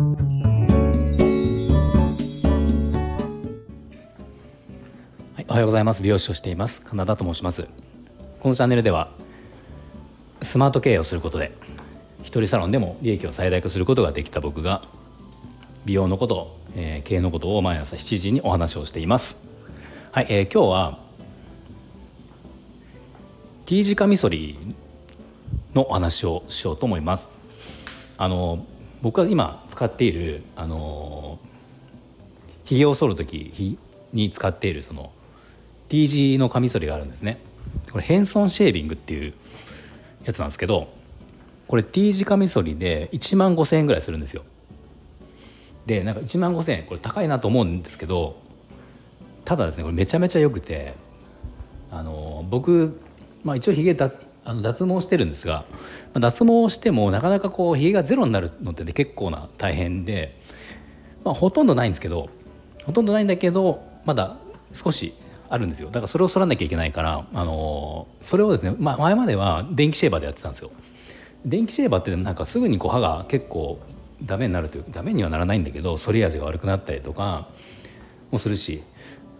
はい、おはようございます。美容師をしています。カナダと申します。このチャンネルではスマート経営をすることで一人サロンでも利益を最大化することができた僕が美容のこと、えー、経営のことを毎朝7時にお話をしています。はい、えー、今日は T 字カミソリのお話をしようと思います。あの僕が今使っているあのひげを剃る時に使っているその T 字のカミソリがあるんですね。これヘンソンシェービングっていうやつなんですけどこれ T 字カミソリで1万5,000円ぐらいするんですよ。でなんか1万5,000円これ高いなと思うんですけどただですねこれめちゃめちゃ良くてあの僕、まあ、一応ひげあの脱毛してるんですが、脱毛してもなかなかこうひげがゼロになるのってね結構な大変で、まあ、ほとんどないんですけどほとんどないんだけどまだ少しあるんですよ。だからそれを剃らなきゃいけないから、あのそれをですね、まあ、前までは電気シェーバーでやってたんですよ。電気シェーバーってなんかすぐにこう歯が結構ダメになるというかダメにはならないんだけど反り味が悪くなったりとかもするし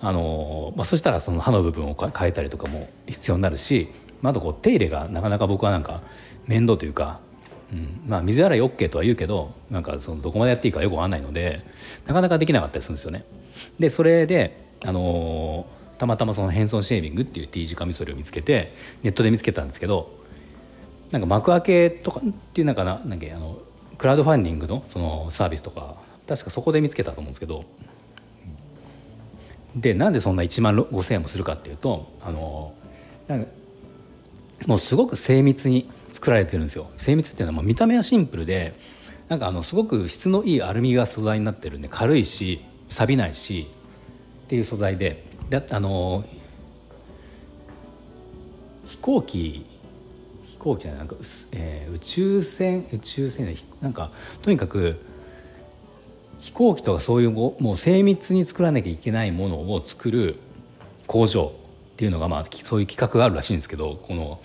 あの、まあ、そしたらその歯の部分を変えたりとかも必要になるし、まあ、あとこう手入れがなかなか僕はなんか面倒というか、うんまあ、水洗い OK とは言うけどなんかそのどこまでやっていいかよく分かんないのでなかなかできなかったりするんですよね。でそれであのたまたまそのヘンソンシェービングっていう T 字カミソリを見つけてネットで見つけたんですけどなんか幕開けとかっていうなんかななんかあのクラウドファンディングのそのサービスとか確かそこで見つけたと思うんですけどでなんでそんな1万5,000円もするかっていうとあのなんかもうすごく精密に作られてるんですよ。精密っていうのはもう見た目はシンプルでなんかあのすごく質のいいアルミが素材になってるんで軽いし錆びないしっていう素材で。であの飛行機飛行機じゃないなんか、えー、宇宙船宇宙船なんかとにかく飛行機とかそういうもう精密に作らなきゃいけないものを作る工場。っていうのが、まあ、そういう企画があるらしいんですけどこの、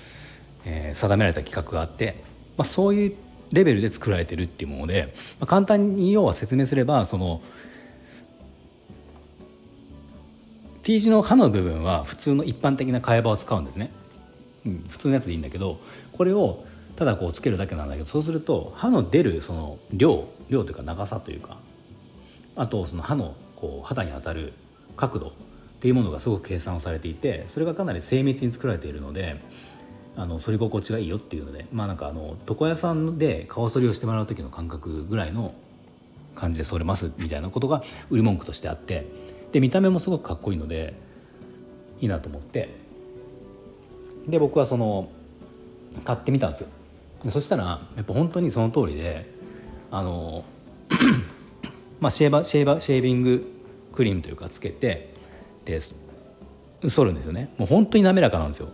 えー、定められた企画があって、まあ、そういうレベルで作られてるっていうもので、まあ、簡単に要は説明すればその T 字の刃の部分は普通の一般的な替え刃を使うんですね、うん、普通のやつでいいんだけどこれをただこうつけるだけなんだけどそうすると刃の出るその量量というか長さというかあとその刃のこう肌に当たる角度っていうものがすごく計算されていてそれがかなり精密に作られているのであの反り心地がいいよっていうのでまあなんかあの床屋さんで顔剃りをしてもらう時の感覚ぐらいの感じで剃れますみたいなことが売り文句としてあってで見た目もすごくかっこいいのでいいなと思って。で僕はその買ってみたんですよ。そしたらやっぱ本当にその通りであの まあシェーバーシェーバーシェービングクリームというかつけてで剃るんですよねもう本当に滑らかなんですよ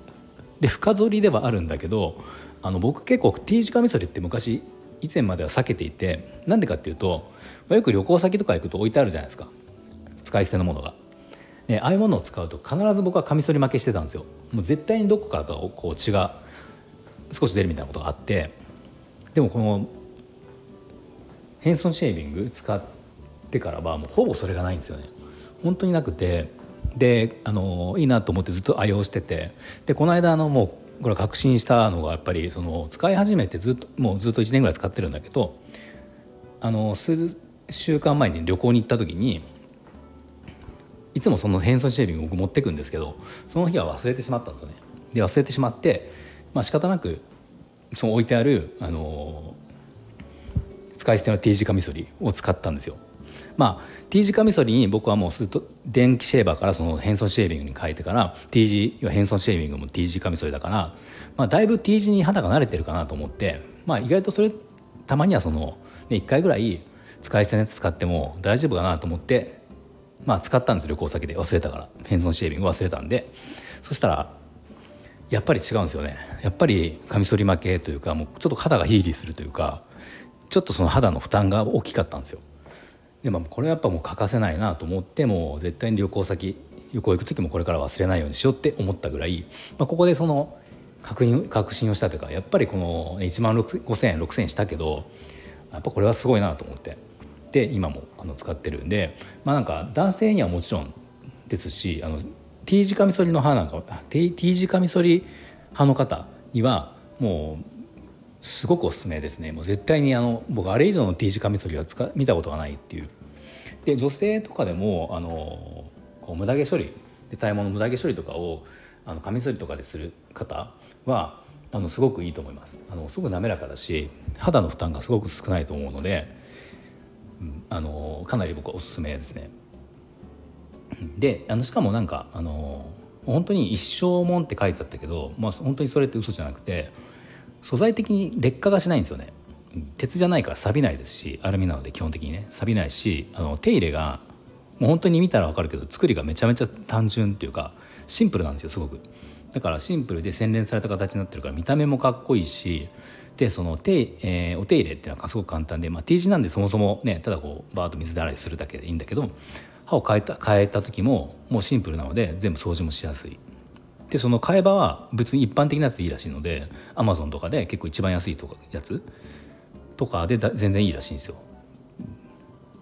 で深剃りではあるんだけどあの僕結構 T 字カミソリって昔以前までは避けていてなんでかっていうとまよく旅行先とか行くと置いてあるじゃないですか使い捨てのものが。でああいうものを使うと必ず僕はカミソリ負けしてたんですよ。もう絶対にどこからかこう血が少し出るみたいなことがあってでもこのヘンソンシェービング使ってからはもうほぼそれがないんですよね。本当になくてであのいいなと思ってずっと愛用してて。でこの間あのもうこれ確信したのがやっぱりその使い始めてずっともうずっと1年ぐらい使ってるんだけどあの数週間前に旅行に行った時にいつもその変装シェービング僕持ってくんですけどその日は忘れてしまったんですよね。で忘れてしまってまあ仕方なくその置いてある、あの、使い捨ての T 字カミソリを使ったんですよ。まあ T 字カミソリに僕はもうずっと電気シェーバーからその変装シェービングに変えてから T 字変装シェービングも T 字カミソリだから、まあ、だいぶ T 字に肌が慣れてるかなと思って、まあ、意外とそれたまにはその、ね、1回ぐらい使い捨てのやつ使っても大丈夫かなと思ってまあ使ったんです旅行先で。忘れたから。ヘンソンシェービング忘れたんで。そしたらやっぱり違うんですよね。やっぱりカミソリ負けというかもうちょっと肌がヒーリーするというかちょっとその肌の負担が大きかったんですよ。でもこれはやっぱもう欠かせないなと思ってもう絶対に旅行先旅行行く時もこれから忘れないようにしようって思ったぐらい、まあ、ここでその確認確信をしたというかやっぱりこの1万5000円6000円したけどやっぱこれはすごいなと思ってで今もあの使ってるんでまあなんか男性にはもちろんですしあの T 字カミソリの派なんか T, T 字カミソリ派の方にはもうすごくおすすめですね。もう絶対にあの僕あれ以上の T 字カミソリは使見たことがないっていう。で女性とかでもあのこう無駄毛処理で体毛の無駄毛処理とかをあのカミソリとかでする方はあのすごくいいと思います。あのすごく滑らかだし肌の負担がすごく少ないと思うので、うん、あのかなり僕はおすすめですね。であのしかもなんかあの本当に一生もんって書いてあったけど、まあ、本当にそれって嘘じゃなくて素材的に劣化がしないんですよね。鉄じゃないから錆びないですしアルミなので基本的にね。錆びないしあの手入れがもう本当に見たら分かるけど作りがめちゃめちゃ単純っていうかシンプルなんですよすごく。だからシンプルで洗練された形になってるから見た目もかっこいいしでその手、えー、お手入れっていうのはすごく簡単で、まあ、T 字なんでそもそもねただこうバーッと水で洗いするだけでいいんだけど歯を変えた変えた時ももうシンプルなので全部掃除もしやすい。でその替え刃は別に一般的なやつでいいらしいのでアマゾンとかで結構一番安いとかやつ？とかで全然いいらしいんですよ。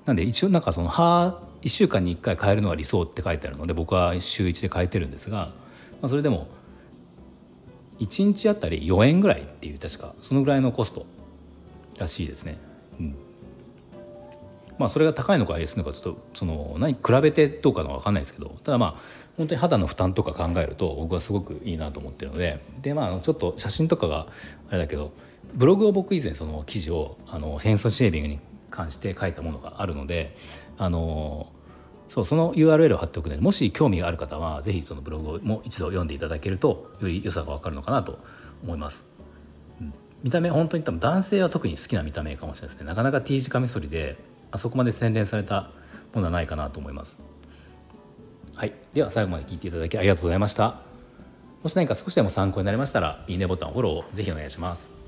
なんで一応なんかその歯1週間に1回変えるのが理想って書いてあるので僕は週1で変えてるんですが、まあ、それでも1日あたり4円ぐらいっていう確かそのぐらいのコストらしいですね。うん。まあ、それが高いのか安いのかちょっとその何比べてどうかの分かんないですけどただまあ本当に肌の負担とか考えると僕はすごくいいなと思ってるのででまあちょっと写真とかがあれだけどブログを僕以前その記事をあのフェンスシェービングに関して書いたものがあるのであのそうその URL を貼っておくのでもし興味がある方は是非そのブログをもう一度読んでいただけるとより良さが分かるのかなと思います。見た目本当に多分男性は特に好きな見た目かもしれないですねなかなか T 字カミソリであそこまで洗練されたものはないかなと思います。はい、では最後まで聞いていただきありがとうございました。もし何か少しでも参考になりましたらいいねボタンフォローをぜひお願いします。